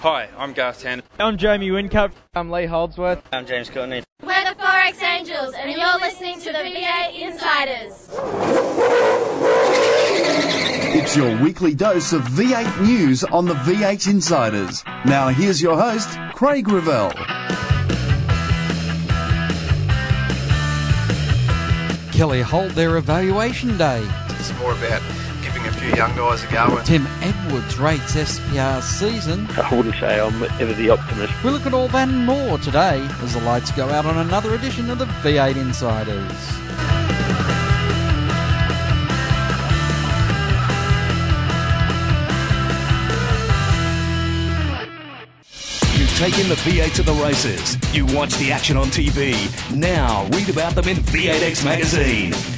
Hi, I'm Garth Tander. I'm Jamie Whincup. I'm Lee Holdsworth. I'm James Courtney. We're the Forex Angels, and you're listening to the V8 Insiders. It's your weekly dose of V8 news on the V8 Insiders. Now here's your host, Craig Revell. Kelly hold their evaluation day. It's more about giving a few young guys a go. Tim Edwards rates FPR's season. I wouldn't say I'm ever the optimist. We look at all that and more today as the lights go out on another edition of the V8 Insiders. You take in the V8 to the races. You watch the action on TV. Now read about them in V8X Magazine.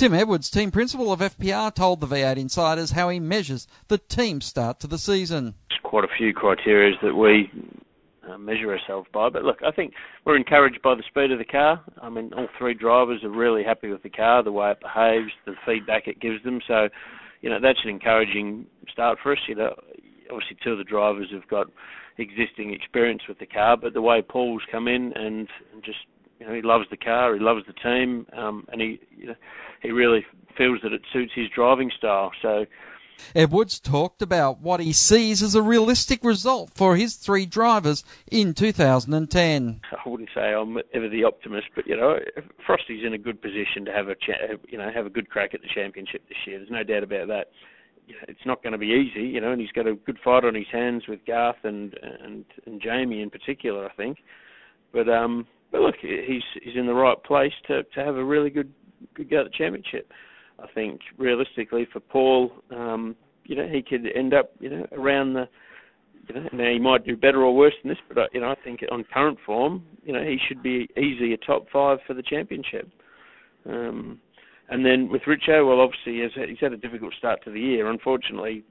Tim Edwards, team principal of FPR, told the V8 Insiders how he measures the team's start to the season. Quite a few criteria that we uh, measure ourselves by, but look, I think we're encouraged by the speed of the car. I mean, all three drivers are really happy with the car, the way it behaves, the feedback it gives them. So, you know, that's an encouraging start for us. You know, obviously two of the drivers have got existing experience with the car, but the way Paul's come in and just you know, he loves the car, he loves the team, um, and he, you know, he really feels that it suits his driving style. So, Edwards talked about what he sees as a realistic result for his three drivers in 2010. I wouldn't say I'm ever the optimist, but you know, Frosty's in a good position to have a, cha- you know, have a good crack at the championship this year. There's no doubt about that. It's not going to be easy, you know, and he's got a good fight on his hands with Garth and and and Jamie in particular, I think. But um, but look, he's he's in the right place to to have a really good good go to the championship. I think realistically for Paul, um, you know, he could end up, you know, around the, you know, now he might do better or worse than this, but you know, I think on current form, you know, he should be easily a top five for the championship. Um, and then with Richo, well, obviously he's, he's had a difficult start to the year. Unfortunately,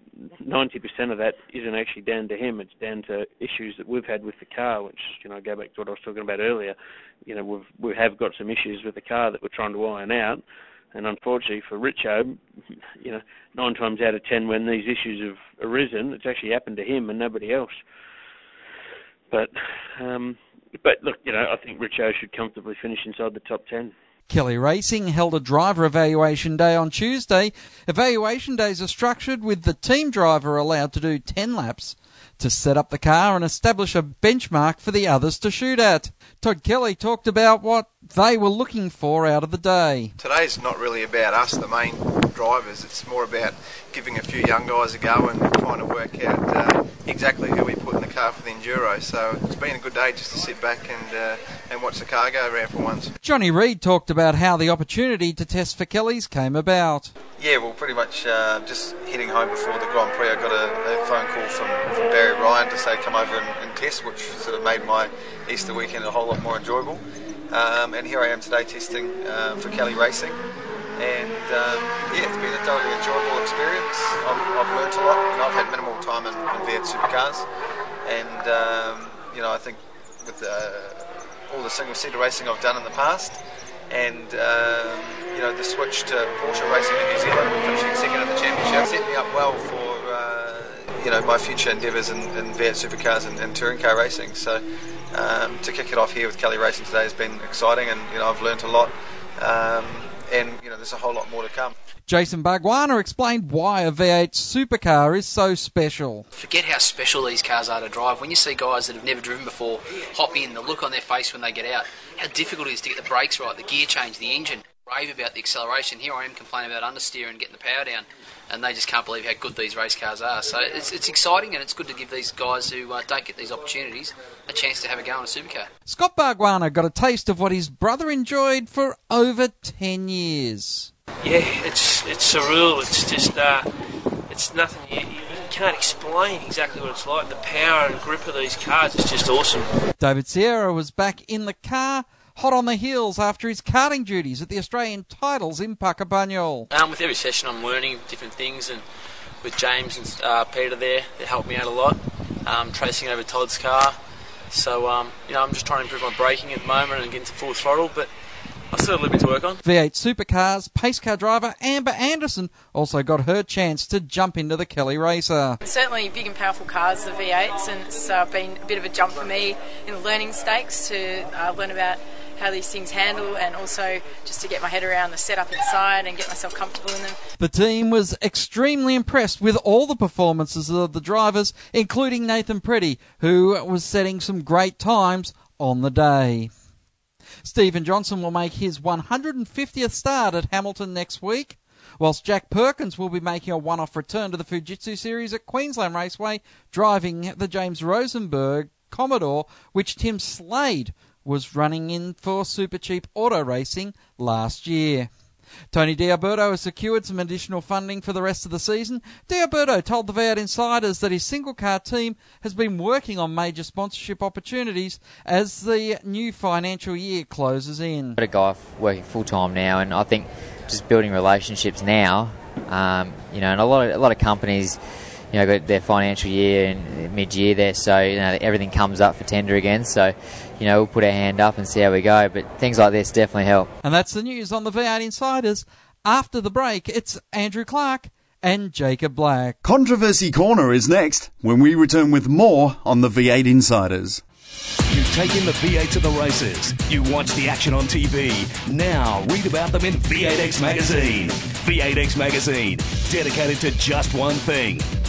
90% of that isn't actually down to him. It's down to issues that we've had with the car, which you know, I go back to what I was talking about earlier. You know, we've we have got some issues with the car that we're trying to iron out. And unfortunately for Richo, you know, nine times out of ten when these issues have arisen, it's actually happened to him and nobody else. But, um, but look, you know, I think Richo should comfortably finish inside the top ten. Kelly Racing held a driver evaluation day on Tuesday. Evaluation days are structured with the team driver allowed to do 10 laps to set up the car and establish a benchmark for the others to shoot at. Todd Kelly talked about what they were looking for out of the day. Today's not really about us, the main drivers. It's more about giving a few young guys a go and trying to work out uh, exactly who we put in the car for the enduro. So it's been a good day just to sit back and uh, and watch the car go around for once. Jonny Reid talked about how the opportunity to test for Kelly's came about. Yeah, well, pretty much uh, just heading home before the Grand Prix, I got a, a phone call from, from Barry Ryan to say come over and, and test, which sort of made my Easter weekend a whole lot more enjoyable. Um, and here I am today testing uh, for Kelly Racing. And um, yeah, it's been a thoroughly enjoyable experience. I've, I've learnt a lot. and I've had minimal time in, in V8 supercars, and um, you know I think with uh, all the single seater racing I've done in the past, and um, you know the switch to Porsche racing in New Zealand, finishing second in the championship, set me up well for you know my future endeavours in, in V8 supercars and, and touring car racing. So um, to kick it off here with Kelly Racing today has been exciting, and you know I've learnt a lot. Um, and you know there's a whole lot more to come. Jason Bargwanna explained why a V8 supercar is so special. Forget how special these cars are to drive. When you see guys that have never driven before hop in, the look on their face when they get out, how difficult it is to get the brakes right, the gear change, the engine. Rave about the acceleration. Here I am complaining about understeer and getting the power down, and they just can't believe how good these race cars are. So it's, it's exciting and it's good to give these guys who uh, don't get these opportunities a chance to have a go on a supercar. Scott Bargwanna got a taste of what his brother enjoyed for over 10 years. Yeah, it's it's surreal. It's just uh, it's nothing you, you can't explain exactly what it's like. The power and grip of these cars is just awesome. David Sierra was back in the car hot on the heels after his karting duties at the Australian titles in Puckapunyal. Um, with every session, I'm learning different things, and with James and uh, Peter there, they helped me out a lot. Um, tracing over Todd's car, so um, you know I'm just trying to improve my braking at the moment and get into full throttle, but I still have a little bit to work on. V8 Supercars pace car driver Amber Anderson also got her chance to jump into the Kelly Racer. Certainly big and powerful cars, the V8s, and it's uh, been a bit of a jump for me in the learning stakes to uh, learn about how these things handle and also just to get my head around the setup inside and get myself comfortable in them. The team was extremely impressed with all the performances of the drivers, including Nathan Pretty, who was setting some great times on the day. Steven Johnson will make his 150th start at Hamilton next week, whilst Jack Perkins will be making a one off return to the Fujitsu Series at Queensland Raceway, driving the James Rosenberg Commodore, which Tim Slade was running in for Super Cheap Auto Racing last year. Tony D'Alberto has secured some additional funding for the rest of the season. D'Alberto told the V8 Insiders that his single car team has been working on major sponsorship opportunities as the new financial year closes in. Got a guy working full time now, and I think just building relationships now, um, you know, and a lot of a lot of companies you know, got their financial year in mid-year there, so you know everything comes up for tender again. So, you know, we'll put our hand up and see how we go. But things like this definitely help. And that's the news on the V8 Insiders. After the break, it's Andrew Clark and Jacob Black. Controversy Corner is next when we return with more on the V8 Insiders. You've taken the V8 to the races. You watch the action on TV. Now read about them in V8X Magazine. V8X Magazine, dedicated to just one thing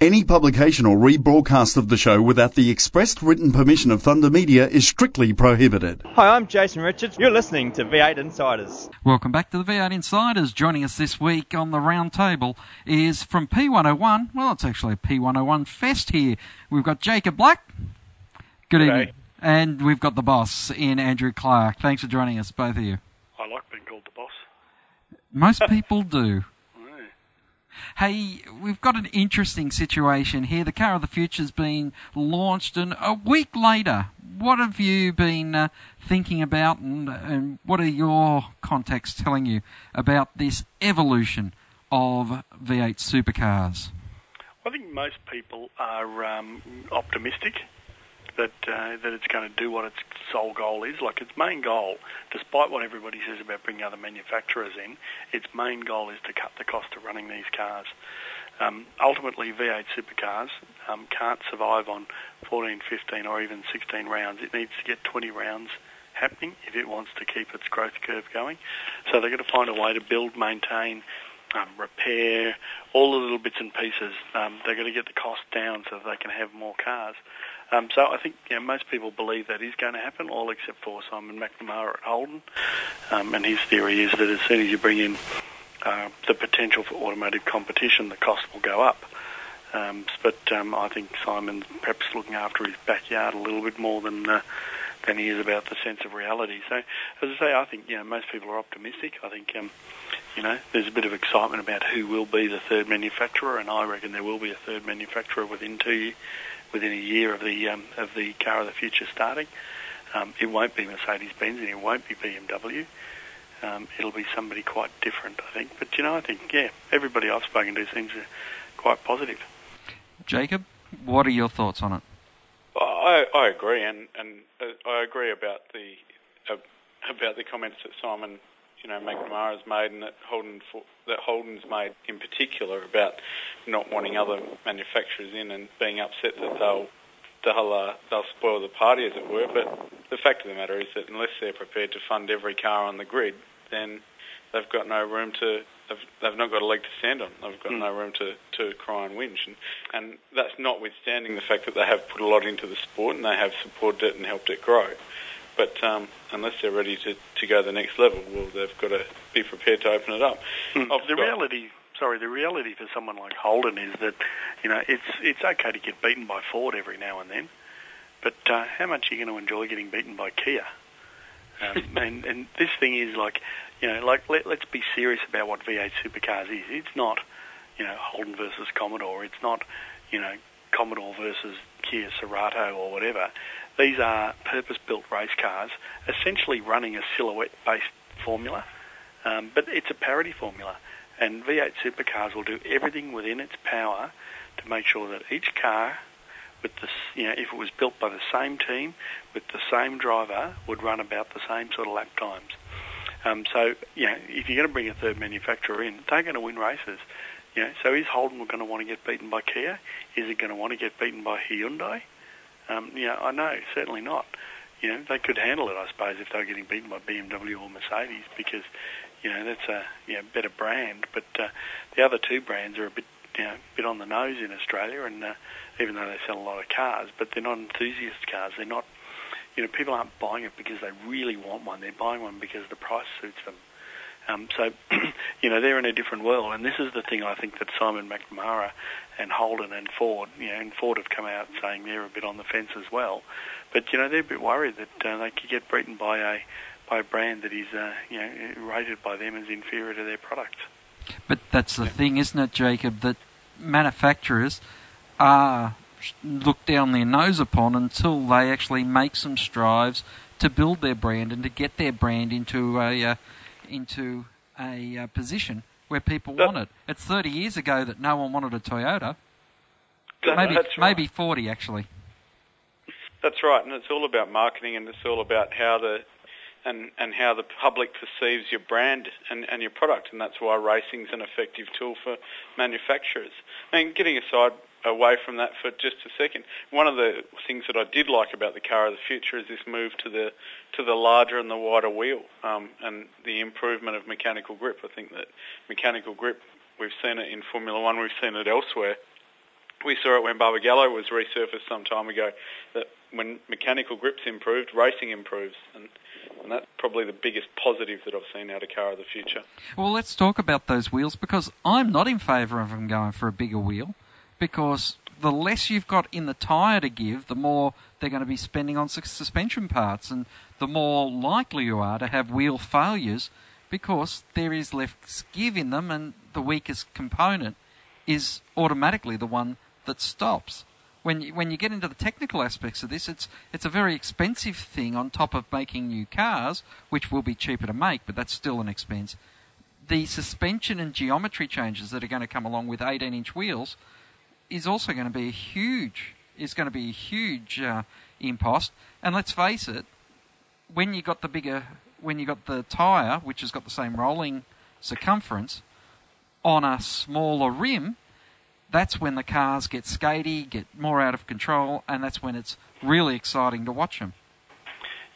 Any publication or rebroadcast of the show without the expressed written permission of Thunder Media is strictly prohibited. Hi, I'm Jason Richards. You're listening to V8 Insiders. Welcome back to the V8 Insiders. Joining us this week on the round table is from P101. Well, it's actually a P101 Fest here. We've got Jacob Black. Good G'day. evening. And we've got the boss in Andrew Clark. Thanks for joining us, both of you. I like being called the boss. Most people do. Hey, we've got an interesting situation here. The car of the future's been launched, and a week later, what have you been uh, thinking about, and, and what are your contacts telling you about this evolution of V8 supercars? I think most people are um, optimistic that uh, that it's going to do what its sole goal is. Like its main goal, despite what everybody says about bringing other manufacturers in, its main goal is to cut the cost of running these cars. Um, ultimately, V8 supercars um, can't survive on 14, 15, or even 16 rounds. It needs to get 20 rounds happening if it wants to keep its growth curve going. So they've got to find a way to build, maintain, um, repair, all the little bits and pieces. Um, they've got to get the cost down so they can have more cars. Um, so I think you know, most people believe that is going to happen, all except for Simon McNamara at Holden. Um, and his theory is that as soon as you bring in uh, the potential for automotive competition, the cost will go up. Um, but um, I think Simon's perhaps looking after his backyard a little bit more than uh, than he is about the sense of reality. So, as I say, I think you know most people are optimistic. I think um, you know there's a bit of excitement about who will be the third manufacturer, and I reckon there will be a third manufacturer within two years within a year of the um, of the car of the future starting. Um, it won't be Mercedes Benz and it won't be BMW. Um, it'll be somebody quite different, I think. But you know, I think yeah, everybody I've spoken to seems uh, quite positive. Jacob, what are your thoughts on it? I, I agree, and and uh, I agree about the uh, about the comments that Simon, you know, McNamara's made, and that Holden for, that Holden's made in particular about not wanting other manufacturers in and being upset that they'll they'll uh, they'll spoil the party, as it were. But the fact of the matter is that unless they're prepared to fund every car on the grid, then they've got no room to. They've, they've not got a leg to stand on. They've got no room to, to cry and whinge, and, and that's notwithstanding the fact that they have put a lot into the sport and they have supported it and helped it grow. But um, unless they're ready to, to go the next level, well, they've got to be prepared to open it up. Mm. The got- reality, sorry, the reality for someone like Holden is that you know it's it's okay to get beaten by Ford every now and then, but uh, how much are you going to enjoy getting beaten by Kia? Um, and and this thing is like, you know, like let, let's be serious about what V8 supercars is. It's not, you know, Holden versus Commodore. It's not, you know, Commodore versus Kia Cerato or whatever. These are purpose-built race cars, essentially running a silhouette-based formula, um, but it's a parity formula. And V8 supercars will do everything within its power to make sure that each car, with the, you know, if it was built by the same team with the same driver, would run about the same sort of lap times. Um, so, you know, if you're going to bring a third manufacturer in, they're going to win races. You know, so is Holden going to want to get beaten by Kia? Is it going to want to get beaten by Hyundai? Um, you know, I know, certainly not. You know, they could handle it, I suppose, if they were getting beaten by BMW or Mercedes, because you know that's a you know, better brand. But uh, the other two brands are a bit you know, bit on the nose in Australia, and uh, even though they sell a lot of cars, but they're not enthusiast cars. They're not, you know, people aren't buying it because they really want one. They're buying one because the price suits them. Um, so, you know, they're in a different world, and this is the thing I think that Simon McNamara and Holden and Ford, you know, and Ford have come out saying they're a bit on the fence as well. But you know, they're a bit worried that uh, they could get beaten by a by a brand that is, uh, you know, rated by them as inferior to their product. But that's the thing, isn't it, Jacob? That manufacturers are looked down their nose upon until they actually make some strives to build their brand and to get their brand into a uh, into a uh, position where people want it. It's 30 years ago that no one wanted a Toyota. That- maybe right. maybe 40 actually. That's right, and it's all about marketing, and it's all about how the and and how the public perceives your brand and, and your product, and that's why racing's an effective tool for manufacturers. I mean, getting aside away from that for just a second, one of the things that I did like about the car of the future is this move to the to the larger and the wider wheel, um, and the improvement of mechanical grip. I think that mechanical grip, we've seen it in Formula One, we've seen it elsewhere. We saw it when Barbagallo was resurfaced some time ago. That when mechanical grips improved, racing improves, and, and that's probably the biggest positive that I've seen out of car of the future. Well, let's talk about those wheels because I'm not in favour of them going for a bigger wheel because the less you've got in the tyre to give, the more they're going to be spending on sus- suspension parts, and the more likely you are to have wheel failures because there is less give in them, and the weakest component is automatically the one that stops. When you, when you get into the technical aspects of this, it's it's a very expensive thing on top of making new cars, which will be cheaper to make, but that's still an expense. The suspension and geometry changes that are going to come along with 18-inch wheels is also going to be a huge is going to be a huge uh, impost. And let's face it, when you got the bigger when you got the tyre, which has got the same rolling circumference, on a smaller rim, that's when the cars get skatey, get more out of control, and that's when it's really exciting to watch them.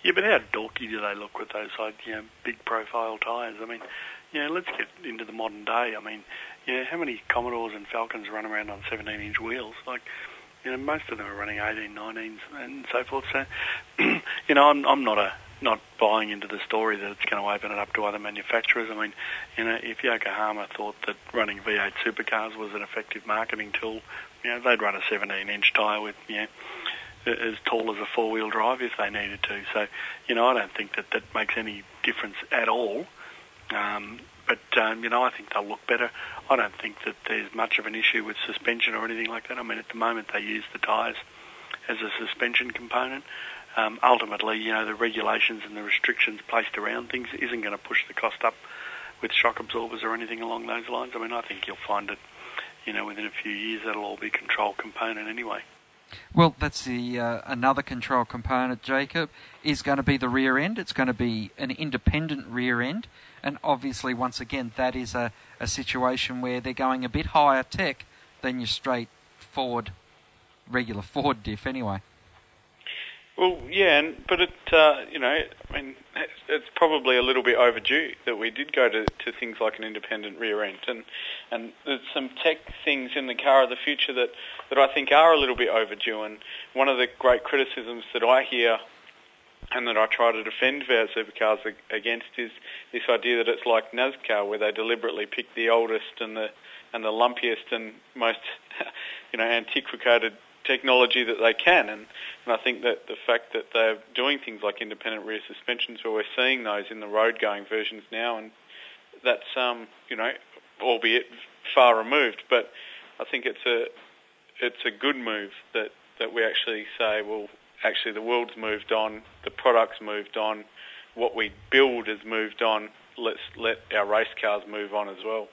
Yeah, but how dorky do they look with those like you know big profile tyres? I mean, you know, let's get into the modern day. I mean, know, how many Commodores and Falcons run around on 17-inch wheels? Like, you know, most of them are running 18, 19s and so forth. So, you know, I'm I'm not a not buying into the story that it's going to open it up to other manufacturers. I mean, you know, if Yokohama thought that running V8 supercars was an effective marketing tool, you know, they'd run a 17-inch tyre with, you know, as tall as a four-wheel drive if they needed to. So, you know, I don't think that that makes any difference at all. Um, but um, you know, I think they'll look better. I don't think that there's much of an issue with suspension or anything like that. I mean, at the moment they use the tyres as a suspension component. Um, ultimately, you know, the regulations and the restrictions placed around things isn't going to push the cost up with shock absorbers or anything along those lines. I mean, I think you'll find it, you know, within a few years that'll all be control component anyway. Well, that's the uh, another control component, Jacob, is going to be the rear end. It's going to be an independent rear end. And obviously, once again, that is a, a situation where they're going a bit higher tech than your straight forward, regular Ford diff anyway. Well, yeah, and, but it, uh, you know, I mean, it's, probably a little bit overdue that we did go to, to things like an independent rear end, and and there's some tech things in the car of the future that that I think are a little bit overdue. And one of the great criticisms that I hear and that I try to defend V8 supercars against is this idea that it's like NASCAR, where they deliberately pick the oldest and the and the lumpiest and most, you know, antiquated technology that they can. And, and I think that the fact that they're doing things like independent rear suspensions, where we're seeing those in the road-going versions now, and that's, um, you know, albeit far removed, but I think it's a it's a good move that, that we actually say, well, actually the world's moved on, the product's moved on, what we build has moved on. Let's let our race cars move on as well.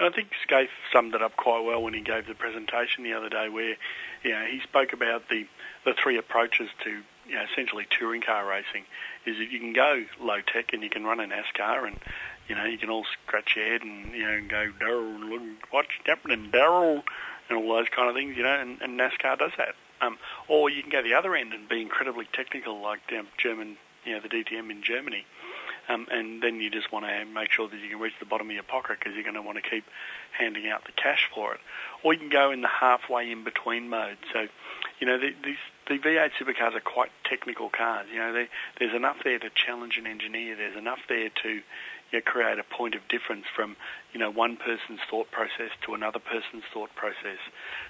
And I think Skaife summed it up quite well when he gave the presentation the other day, where you know he spoke about the the three approaches to you know, essentially touring car racing. Is that you can go low tech and you can run a NASCAR and you know you can all scratch your head and you know go Daryl, look what's happening, Daryl, and all those kind of things. You know, and, and NASCAR does that. Um, or you can go the other end and be incredibly technical, like um, German, you know, the DTM in Germany. Um, and then you just want to make sure that you can reach the bottom of your pocket because you're going to want to keep handing out the cash for it. Or you can go in the halfway in between mode. So, you know, the, these the V8 supercars are quite technical cars. You know, they, there's enough there to challenge an engineer. There's enough there to you know, create a point of difference from you know one person's thought process to another person's thought process.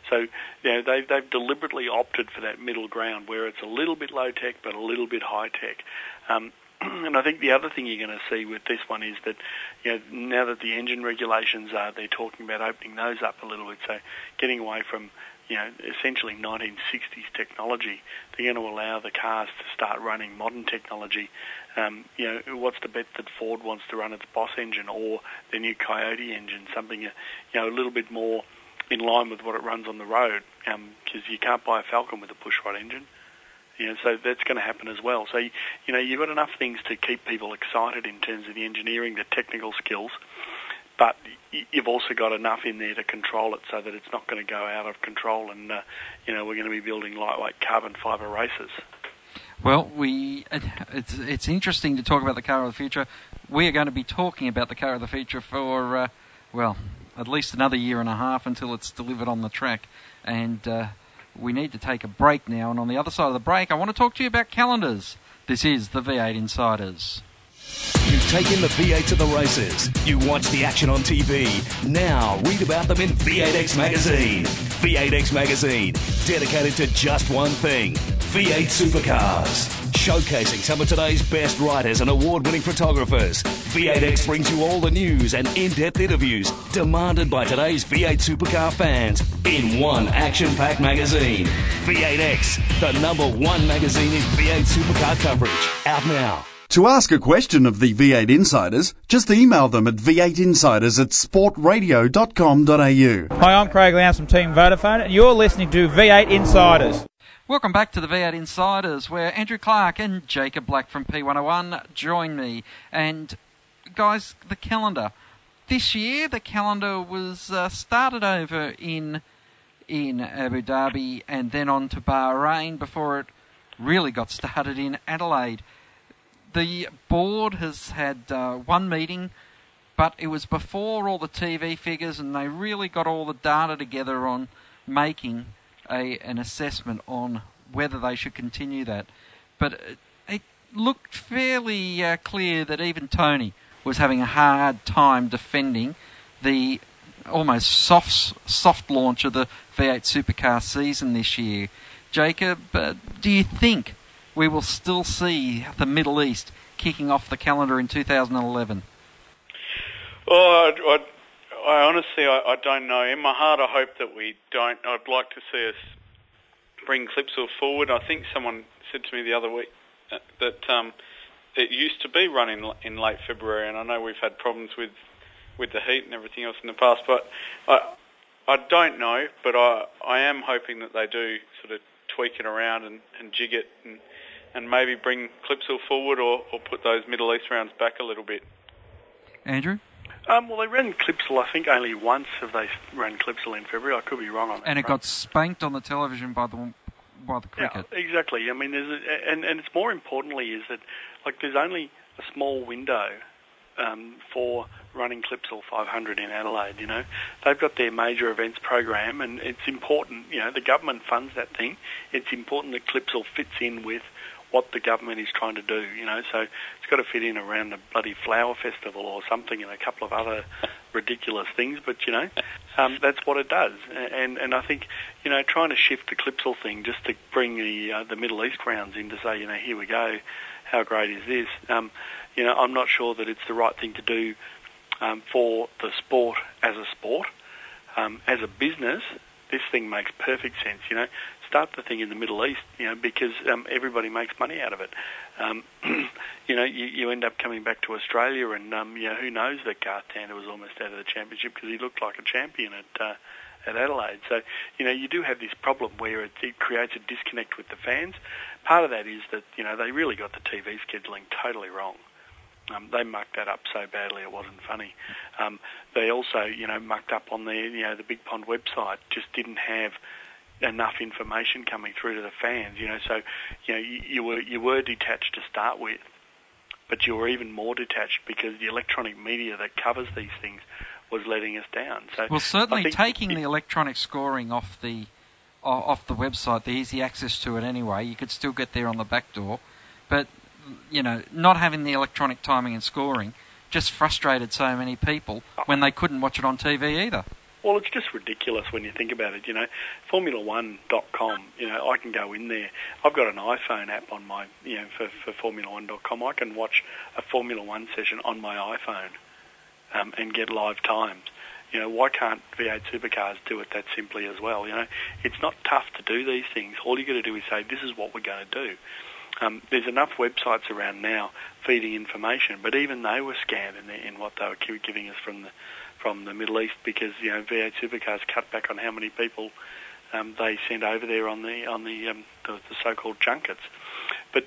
So you know they've they've deliberately opted for that middle ground where it's a little bit low tech but a little bit high tech. Um, and I think the other thing you're going to see with this one is that, you know, now that the engine regulations are, they're talking about opening those up a little bit. So getting away from, you know, essentially 1960s technology, they're going to allow the cars to start running modern technology um, you know, what's the bet that Ford wants to run its Boss engine or the new Coyote engine, something you know a little bit more in line with what it runs on the road, because um, you can't buy a Falcon with a pushrod engine. You know, so that's going to happen as well. So you know, you've got enough things to keep people excited in terms of the engineering, the technical skills, but you've also got enough in there to control it so that it's not going to go out of control. And uh, you know, we're going to be building lightweight carbon fibre races. Well, we it's it's interesting to talk about the car of the future. We are going to be talking about the car of the future for uh, well, at least another year and a half until it's delivered on the track, and uh, we need to take a break now. And on the other side of the break, I want to talk to you about calendars. This is the V8 Insiders. You've taken the V8 to the races. You watch the action on TV. Now read about them in V8X Magazine. V8X Magazine, dedicated to just one thing V8 Supercars. Showcasing some of today's best writers and award winning photographers, V8X brings you all the news and in depth interviews demanded by today's V8 supercar fans in one action packed magazine. V8X, the number one magazine in V8 supercar coverage. Out now. To ask a question of the V8 Insiders, just email them at v8insiders at sportradio.com.au. Hi, I'm Craig Lowndes from Team Vodafone, and you're listening to V8 Insiders. Welcome back to the V8 Insiders, where Andrew Clark and Jacob Black from P101 join me. And guys, the calendar. This year, the calendar was uh, started over in in Abu Dhabi and then on to Bahrain before it really got started in Adelaide. The board has had uh, one meeting, but it was before all the TV figures, and they really got all the data together on making a, an assessment on whether they should continue that. But it, looked fairly uh, clear that even Tony was having a hard time defending the almost soft soft launch of the V8 supercar season this year. Jacob, uh, do you think we will still see the Middle East kicking off the calendar in 2011? Oh, I, I I honestly, I, I, don't know. In my heart, I hope that we don't. I'd like to see us bring Clipsal forward. I think someone said to me the other week uh, that um, it used to be run in, in late February, and I know we've had problems with with the heat and everything else in the past, but I I don't know. But I I am hoping that they do sort of tweak it around and, and jig it and and maybe bring Clipsal forward or, or put those Middle East rounds back a little bit. Andrew. Um, well, they ran Clipsal. I think only once have they ran Clipsal in February. I could be wrong on that. And it front. got spanked on the television by the by the cricket. Yeah, exactly. I mean, there's a, and and it's more importantly is that like there's only a small window um, for running Clipsal 500 in Adelaide. You know, they've got their major events program, and it's important. You know, the government funds that thing. It's important that Clipsal fits in with what the government is trying to do. You know, so it's got to fit in around the bloody flower festival or something, and a couple of other ridiculous things. But you know, um, that's what it does. And and I think you know, trying to shift the Clipsal thing just to bring the uh, the Middle East rounds in to say, you know, here we go, how great is this? Um, you know, I'm not sure that it's the right thing to do um, for the sport as a sport. Um, as a business, this thing makes perfect sense. You know, start the thing in the Middle East, you know, because um, everybody makes money out of it. Um, you know, you, you end up coming back to Australia, and um, you know, who knows that Garth Tander was almost out of the championship because he looked like a champion at uh, at Adelaide. So, you know, you do have this problem where it, it creates a disconnect with the fans. Part of that is that you know they really got the TV scheduling totally wrong. Um, they mucked that up so badly it wasn't funny. Um, they also, you know, mucked up on the, you know, the Big Pond website. Just didn't have enough information coming through to the fans. You know, so you know you, you were you were detached to start with, but you were even more detached because the electronic media that covers these things was letting us down. So well, certainly taking the electronic scoring off the off the website, the easy access to it anyway, you could still get there on the back door, but you know, not having the electronic timing and scoring just frustrated so many people when they couldn't watch it on TV either. Well, it's just ridiculous when you think about it. You know, Formula1.com. You know, I can go in there. I've got an iPhone app on my, you know, for, for Formula1.com. I can watch a Formula One session on my iPhone um, and get live times. You know, why can't V8 supercars do it that simply as well? You know, it's not tough to do these things. All you got to do is say, this is what we're going to do. Um, there's enough websites around now feeding information, but even they were scanned in, the, in what they were giving us from the from the Middle East because you know V8 supercars cut back on how many people um, they sent over there on the on the, um, the, the so-called junkets. But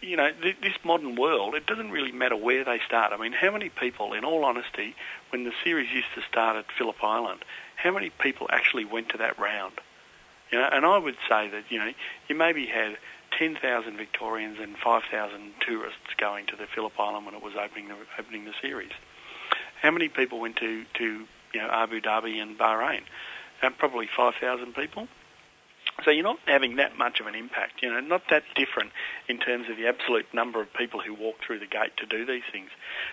you know, th- this modern world, it doesn't really matter where they start. I mean, how many people, in all honesty, when the series used to start at Phillip Island, how many people actually went to that round? You know, and I would say that you know you maybe had 10,000 Victorians and 5,000 tourists going to the Phillip Island when it was opening the opening the series. How many people went to to you know Abu Dhabi and Bahrain? Uh, probably 5,000 people. So you're not having that much of an impact, you know, not that different in terms of the absolute number of people who walk through the gate to do these things.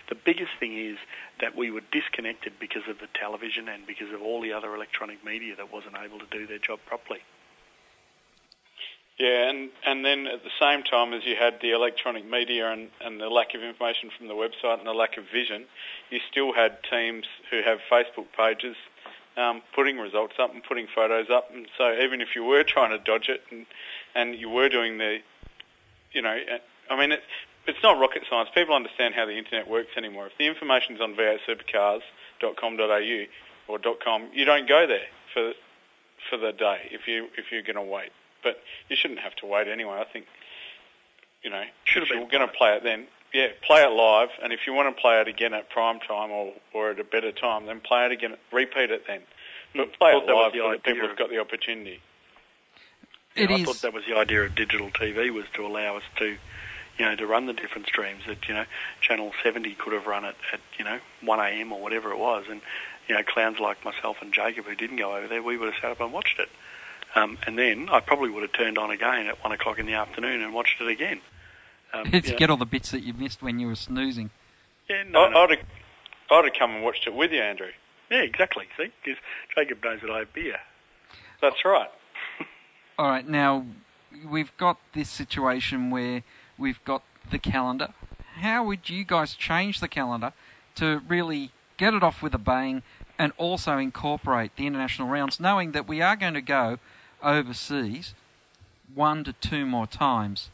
The biggest thing is that we were disconnected because of the television and because of all the other electronic media that wasn't able to do their job properly. Yeah, and, and then at the same time as you had the electronic media and, and the lack of information from the website and the lack of vision, you still had teams who have Facebook pages um, putting results up and putting photos up. And so even if you were trying to dodge it and, and you were doing the, you know, uh, I mean, it, it's not rocket science. People understand how the internet works anymore. If the information's on v8supercars.com.au or .com, you don't go there for for the day if you if you're going to wait. But you shouldn't have to wait anyway. I think, you know, if you're going to play it then, yeah, play it live. And if you want to play it again at prime time or, or at a better time, then play it again, repeat it then. Hmm. But play thought it live so that people of- have got the opportunity. You know, It I thought that was the idea of digital TV was to allow us to, you know, to run the different streams. That you know, Channel 70 could have run it at you know 1 a.m. or whatever it was, and you know, clowns like myself and Jacob who didn't go over there, we would have sat up and watched it. Um, and then I probably would have turned on again at one o'clock in the afternoon and watched it again. Um, to you know, get all the bits that you missed when you were snoozing. yeah, no, I, no. I'd, have, I'd have come and watched it with you, Andrew. yeah, exactly. See, because Jacob knows that I have beer. That's right. All right, now we've got this situation where we've got the calendar. How would you guys change the calendar to really get it off with a bang and also incorporate the international rounds, knowing that we are going to go overseas one to two more times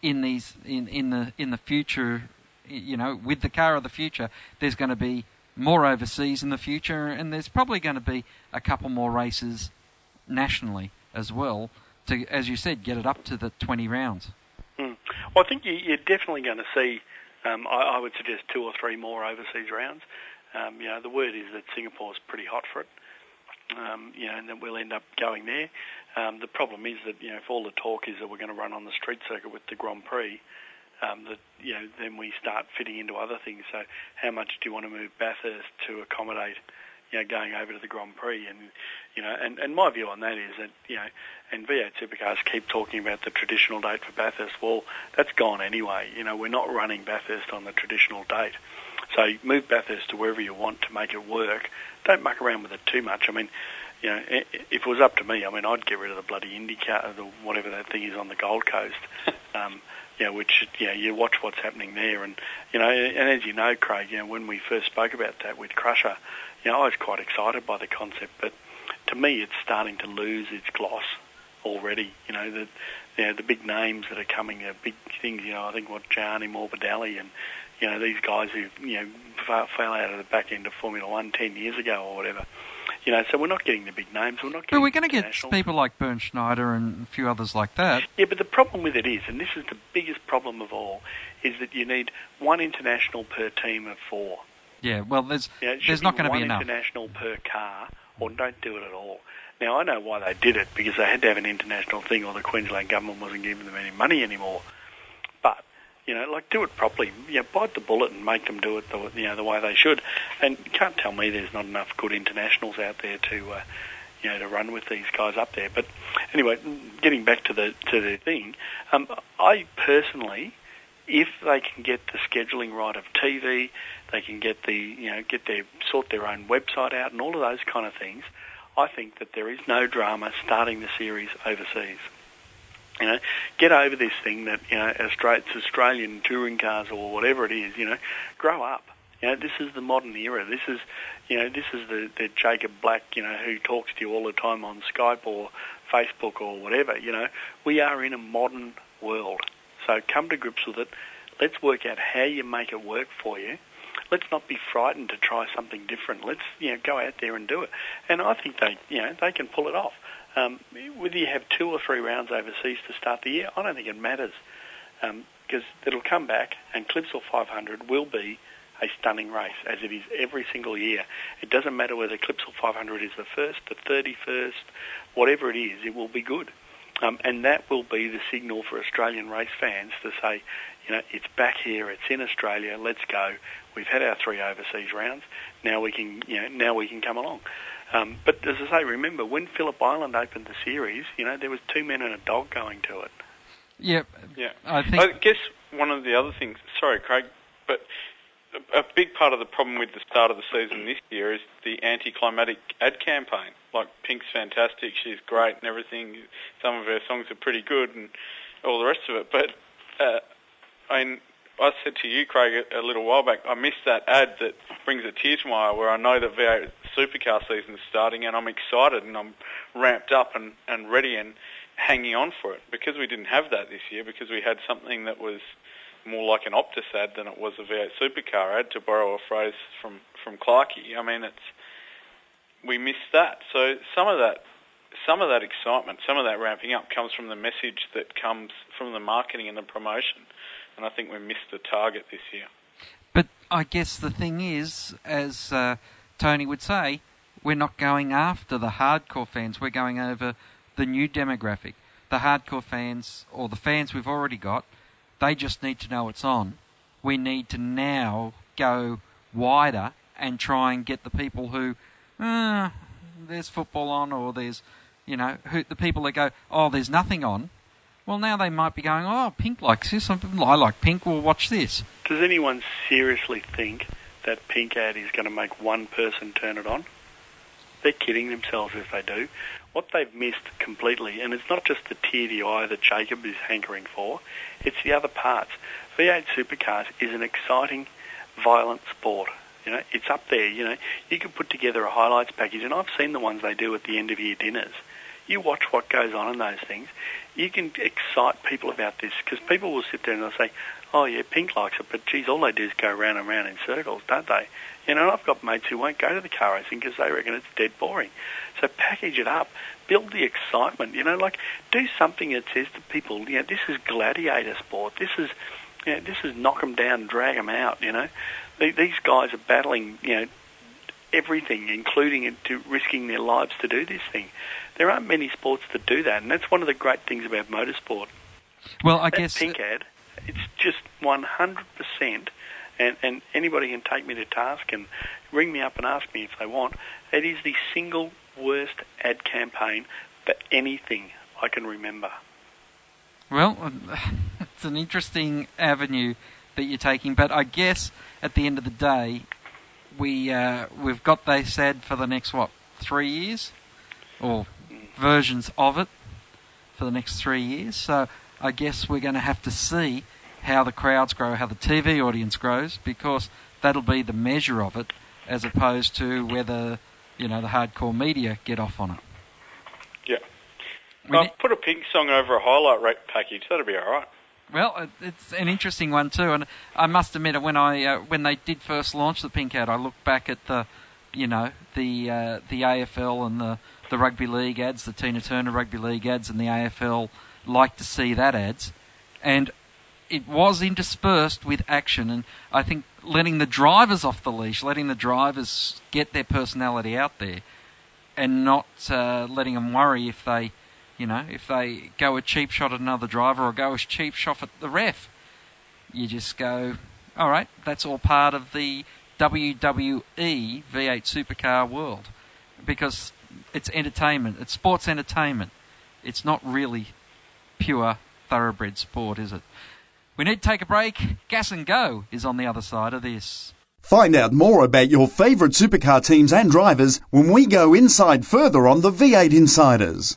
in these in, in the in the future you know with the car of the future there's going to be more overseas in the future and there's probably going to be a couple more races nationally as well to as you said get it up to the 20 rounds Hmm. Well, I think you, you're definitely going to see. Um, I, I would suggest two or three more overseas rounds. Um, you know, the word is that Singapore's pretty hot for it. Um, you know, and then we'll end up going there. Um, the problem is that you know, if all the talk is that we're going to run on the street circuit with the Grand Prix, um, that you know, then we start fitting into other things. So, how much do you want to move Bathurst to accommodate, you know, going over to the Grand Prix. And, you know, and, and my view on that is that, you know, and V8 supercars keep talking about the traditional date for Bathurst. Well, that's gone anyway. You know, we're not running Bathurst on the traditional date. So move Bathurst to wherever you want to make it work. Don't muck around with it too much. I mean, you know, if it was up to me, I mean, I'd get rid of the bloody IndyCar, the whatever that thing is on the Gold Coast. um, you know, which you know, you watch what's happening there, and you know, and as you know, Craig, you know, when we first spoke about that with Crusher, you know, I was quite excited by the concept, but to me, it's starting to lose its gloss already. You know, the you know, the big names that are coming, are big things. You know, I think what Gianni Morbidelli and you know these guys who you know fell, fell out of the back end of Formula One ten years ago or whatever. You know, so we're not getting the big names. We're not. But Getting we're going to get people like Bernd Schneider and a few others like that. Yeah, but the problem with it is, and this is the biggest problem of all, is that you need one international per team of four. Yeah, well, there's You know, there's not going to be enough. international per car, or don't do it at all. Now I know why they did it because they had to have an international thing, or the Queensland government wasn't giving them any money anymore. You know, like do it properly. You know, bite the bullet and make them do it the you know the way they should. And can't tell me there's not enough good internationals out there to. Uh, you know, to run with these guys up there. But anyway, getting back to the to the thing, um, I personally, if they can get the scheduling right of TV, they can get the you know get their sort their own website out and all of those kind of things. I think that there is no drama starting the series overseas. You know, get over this thing that you know it's Australian touring cars or whatever it is. You know, grow up. You know, this is the modern era. This is, you know, this is the, the Jacob Black, you know, who talks to you all the time on Skype or Facebook or whatever. You know, we are in a modern world. So come to grips with it. Let's work out how you make it work for you. Let's not be frightened to try something different. Let's, you know, go out there and do it. And I think they, you know, they can pull it off. Um, whether you have two or three rounds overseas to start the year, I don't think it matters um, because it'll come back and Clipsal 500 will be a stunning race as it is every single year. It doesn't matter whether Clipsal 500 is the first, the 31st, whatever it is, it will be good. Um, and that will be the signal for Australian race fans to say, you know, it's back here, it's in Australia, let's go. We've had our three overseas rounds. Now we can, you know, now we can come along. Um, but as I say, remember when Phillip Island opened the series, you know, there was two men and a dog going to it. Yeah, Yeah. I think guess one of the other things, sorry, Craig, but a, a big part of the problem with the start of the season this year is the anticlimactic ad campaign. Like, Pink's fantastic, she's great and everything. Some of her songs are pretty good and all the rest of it. But, uh, I mean, I said to you, Craig, a, a little while back, I missed that ad that brings a tear to my eye where I know that V8 supercar season's starting and I'm excited and I'm ramped up and, and ready and hanging on for it because we didn't have that this year because we had something that was more like an Optus ad than it was a V8 supercar ad to borrow a phrase from from Clarkey. I mean, it's we missed that. So some of that some of that excitement, some of that ramping up comes from the message that comes from the marketing and the promotion. And I think we missed the target this year. But I guess the thing is, as uh, Tony would say, we're not going after the hardcore fans. We're going over the new demographic. The hardcore fans, or the fans we've already got, they just need to know it's on. We need to now go wider and try and get the people who, uh, there's football on, or there's, you know, who, the people that go, oh, there's nothing on. Well, now they might be going, oh, Pink likes this. I like Pink. We'll watch this. Does anyone seriously think that Pink ad is going to make one person turn it on? They're kidding themselves if they do. What they've missed completely, and it's not just the eye that Jacob is hankering for, it's the other parts. V8 Supercars is an exciting, violent sport. You know, it's up there. You know, you can put together a highlights package, and I've seen the ones they do at the end of year dinners. You watch what goes on in those things. You can excite people about this because people will sit there and they'll say, "Oh yeah, Pink likes it," but geez, all they do is go round and round in circles, don't they? You know, I've got mates who won't go to the car racing because they reckon it's dead boring. So package it up, build the excitement. You know, like do something that says to people, you know, this is gladiator sport. This is, you know, this is knock them down, drag them out. You know, these guys are battling, you know, everything, including risking their lives to do this thing. There aren't many sports that do that, and that's one of the great things about motorsport. Well, I that guess pink ad, it's just 100%, and, and anybody can take me to task and ring me up and ask me if they want. It is the single worst ad campaign for anything I can remember. Well, it's an interesting avenue that you're taking, but I guess at the end of the day, we uh, we've got they said for the next what three years, or versions of it for the next three years. So I guess we're going to have to see how the crowds grow, how the TV audience grows, because that'll be the measure of it, as opposed to whether you know the hardcore media get off on it. Yeah. We I'll ne- put a pink song over a highlight rate package. That'll be all right. Well, it's an interesting one too, and I must admit, when I uh, when they did first launch the pink ad, I looked back at the, you know, the uh, the AFL and the the rugby league ads, the Tina Turner rugby league ads, and the AFL like to see that ads, and it was interspersed with action, and I think letting the drivers off the leash, letting the drivers get their personality out there, and not uh, letting them worry if they, you know, if they go a cheap shot at another driver or go a cheap shot at the ref. You just go, all right, that's all part of the WWE V8 supercar world. Because it's entertainment, it's sports entertainment. It's not really pure thoroughbred sport, is it? We need to take a break. Gas and Go is on the other side of this. Find out more about your favourite supercar teams and drivers when we go inside further on the V8 Insiders.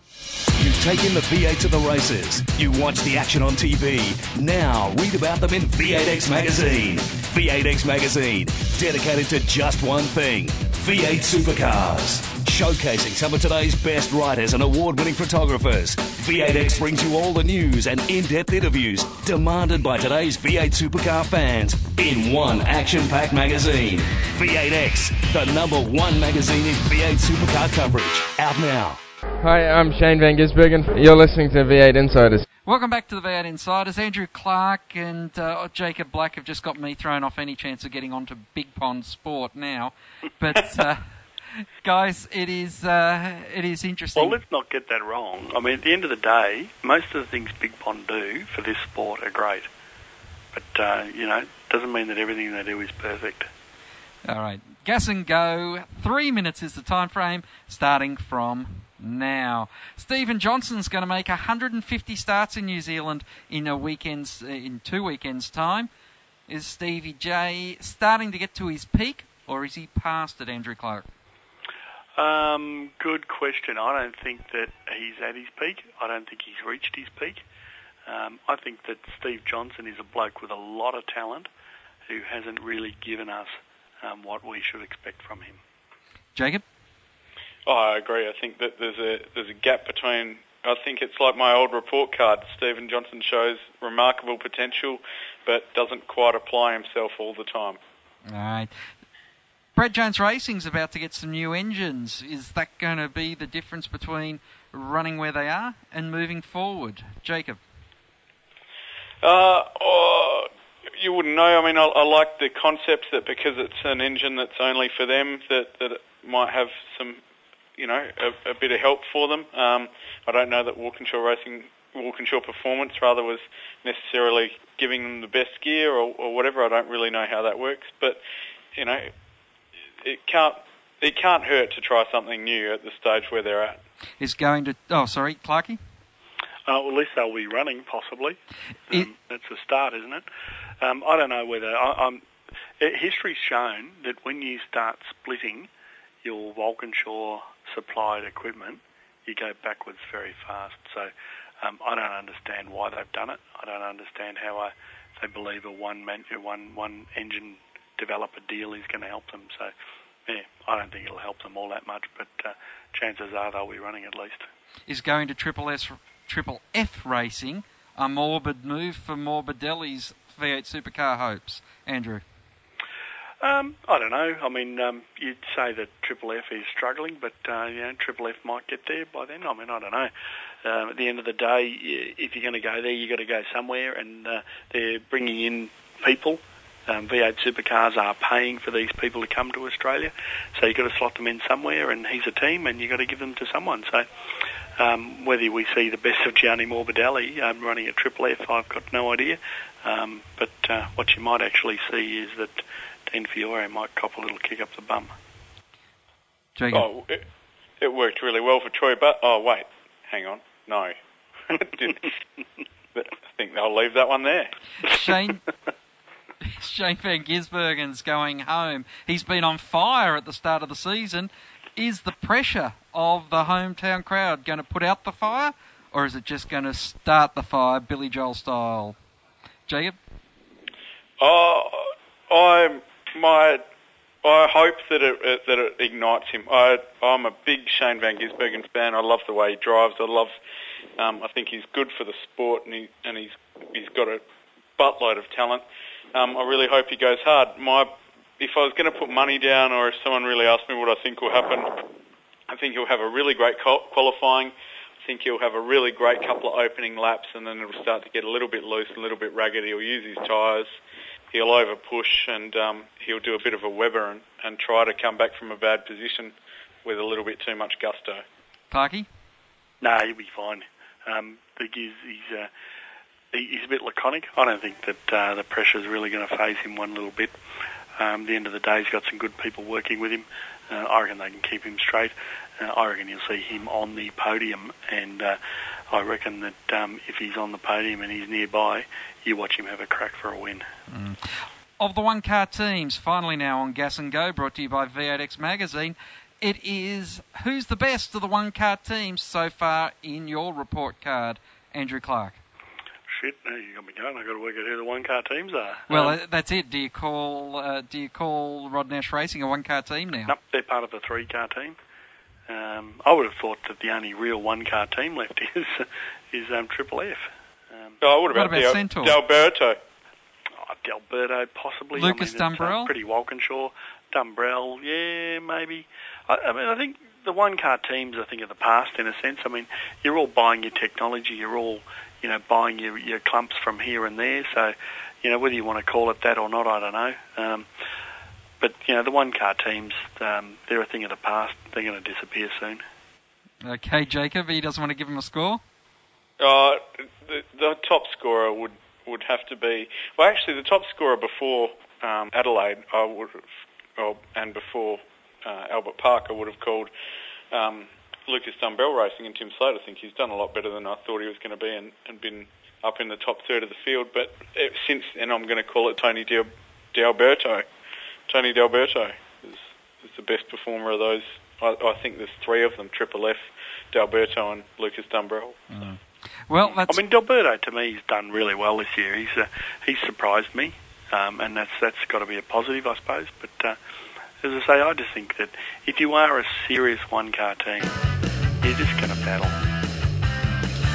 You've taken the V8 to the races. You watch the action on TV. Now read about them in V8X Magazine. V8X Magazine, dedicated to just one thing V8 supercars. Showcasing some of today's best writers and award winning photographers. V8X brings you all the news and in depth interviews demanded by today's V8 supercar fans in one action packed magazine. V8X, the number one magazine in V8 supercar coverage. Out now. Hi, I'm Shane Van Gisbergen. You're listening to V8 Insiders. Welcome back to the V8 Insiders. Andrew Clark and uh, Jacob Black have just got me thrown off any chance of getting onto Big Pond Sport now. But uh, guys, it is uh, it is interesting. Well, let's not get that wrong. I mean, at the end of the day, most of the things Big Pond do for this sport are great. But, uh, you know, doesn't mean that everything they do is perfect. All right, gas and go. Three minutes is the time frame, starting from now. Steven Johnson's going to make 150 starts in New Zealand in a weekend's in two weekends' time. Is Stevie J starting to get to his peak, or is he past it, Andrew Clark? Um, good question. I don't think that he's at his peak. I don't think he's reached his peak. Um, I think that Steve Johnson is a bloke with a lot of talent who hasn't really given us um, what we should expect from him. Jacob? Oh, I agree. I think that there's a there's a gap between. I think it's like my old report card. Steven Johnson shows remarkable potential, but doesn't quite apply himself all the time. All right. Brad Jones Racing's about to get some new engines. Is that going to be the difference between running where they are and moving forward? Jacob? Uh, oh, you wouldn't know. I mean, I, I like the concept that because it's an engine that's only for them, that that it might have some, you know, a, a bit of help for them. Um, I don't know that Walkinshaw Racing, Walkinshaw Performance rather, was necessarily giving them the best gear or, or whatever. I don't really know how that works, but you know, it can't it can't hurt to try something new at the stage where they're at. Is going to. Oh, sorry, Clarkey? Uh, well, at least they'll be running, possibly. Um, that's a start, isn't it? Um, I don't know whether... I, I'm, history's shown that when you start splitting your Walkinshaw supplied equipment, you go backwards very fast. So um, I don't understand why they've done it. I don't understand how I, they believe a one, man, one, one engine developer deal is going to help them. So, yeah, I don't think it'll help them all that much, but uh, chances are they'll be running at least. Is going to Triple S, Triple F Racing a morbid move for Morbidelli's V8 supercar hopes? Andrew? Um, I don't know. I mean, um, you'd say that Triple F is struggling, but uh, you know, Triple F might get there by then. I mean, I don't know. Uh, at the end of the day, if you're going to go there, you've got to go somewhere, and uh, they're bringing in people. Um, V8 supercars are paying for these people to come to Australia, so you've got to slot them in somewhere, and he's a team, and you've got to give them to someone. So um, whether we see the best of Gianni Morbidelli um, running at Triple F, I've got no idea. Um, but uh, what you might actually see is that Dean Fiore might cop a little kick up the bum. Jacob. Oh, it, it worked really well for Troy, but oh wait, hang on, no, But I think they'll leave that one there. Shane Shane Van Gisbergen's going home. He's been on fire at the start of the season. Is the pressure of the hometown crowd going to put out the fire, or is it just going to start the fire, Billy Joel style? Jacob? Oh, I my I hope that it, it that it ignites him. I I'm a big Shane Van Gisbergen fan. I love the way he drives. I love. Um, I think he's good for the sport, and he and he's he's got a buttload of talent. Um, I really hope he goes hard. My if I was going to put money down, or if someone really asked me what I think will happen, I think he'll have a really great qualifying. I think he'll have a really great couple of opening laps, and then it'll start to get a little bit loose, and a little bit ragged. He'll use his tyres, he'll over push, and um, he'll do a bit of a Webber and, and try to come back from a bad position with a little bit too much gusto. Parky? No, he'll be fine. Um, I think he's he's, uh, he- he's a bit laconic. I don't think that uh, the pressure is really going to phase him one little bit. Um, at the end of the day, he's got some good people working with him. Uh, I reckon they can keep him straight. Uh, I reckon you'll see him on the podium, and uh, I reckon that um, if he's on the podium and he's nearby, you watch him have a crack for a win. Of the one car teams, finally now on Gas and Go, brought to you by V8X Magazine. It is who's the best of the one car teams so far in your report card, Andrew Clark? Shit, now you got me going. I've got to work out who the one car teams are. Well, Um, uh, that's it. Do you call uh, do you call Rod Nash Racing a one car team now? Nope, they're part of the three car team. Um, I would have thought that the only real one car team left is is um, Triple F. Um, Oh, what about, about Del- Centaur? D'Alberto? oh, D'Alberto, possibly. Lucas I mean, it's, uh, Dumbrell? pretty Walkinshaw. Dumbrell, yeah, maybe. I, I mean, I think the one car teams, I think, are the past in a sense. I mean, you're all buying your technology. You're all, you know, buying your, your clumps from here and there. So, you know, whether you want to call it that or not, I don't know. Um, but, you know, the one car teams, um, they're a thing of the past. They're going to disappear soon. Okay, Jacob. He doesn't want to give him a score. Uh, the, the top scorer would would have to be well. Actually, the top scorer before um, Adelaide, I would have, well, and before uh, Albert Park, I would have called um, Lucas Dumbrell Racing and Tim Slade. I think he's done a lot better than I thought he was going to be, and, and been up in the top third of the field. But uh, since then, I'm going to call it Tony Del, D'Alberto. Tony D'Alberto is, is the best performer of those. I, I think there's three of them: Triple F, D'Alberto, and Lucas Dumbrell. Well, that's I mean, D'Alberto to me has done really well this year. He's uh, he's surprised me, um, and that's that's got to be a positive, I suppose. But uh, as I say, I just think that if you are a serious one car team, you're just going to battle.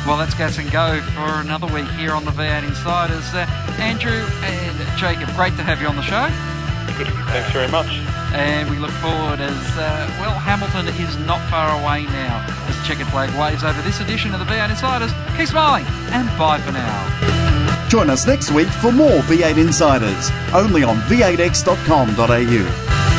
Well, that's Gas and Go for another week here on the V8 Insiders. Uh, Andrew and Jacob, great to have you on the show. Good. Thanks very much. And we look forward as, uh, well, Hamilton is not far away now as the checkered flag waves over this edition of the V8 Insiders. Keep smiling and bye for now. Join us next week for more V8 Insiders, only on v8x.com.au.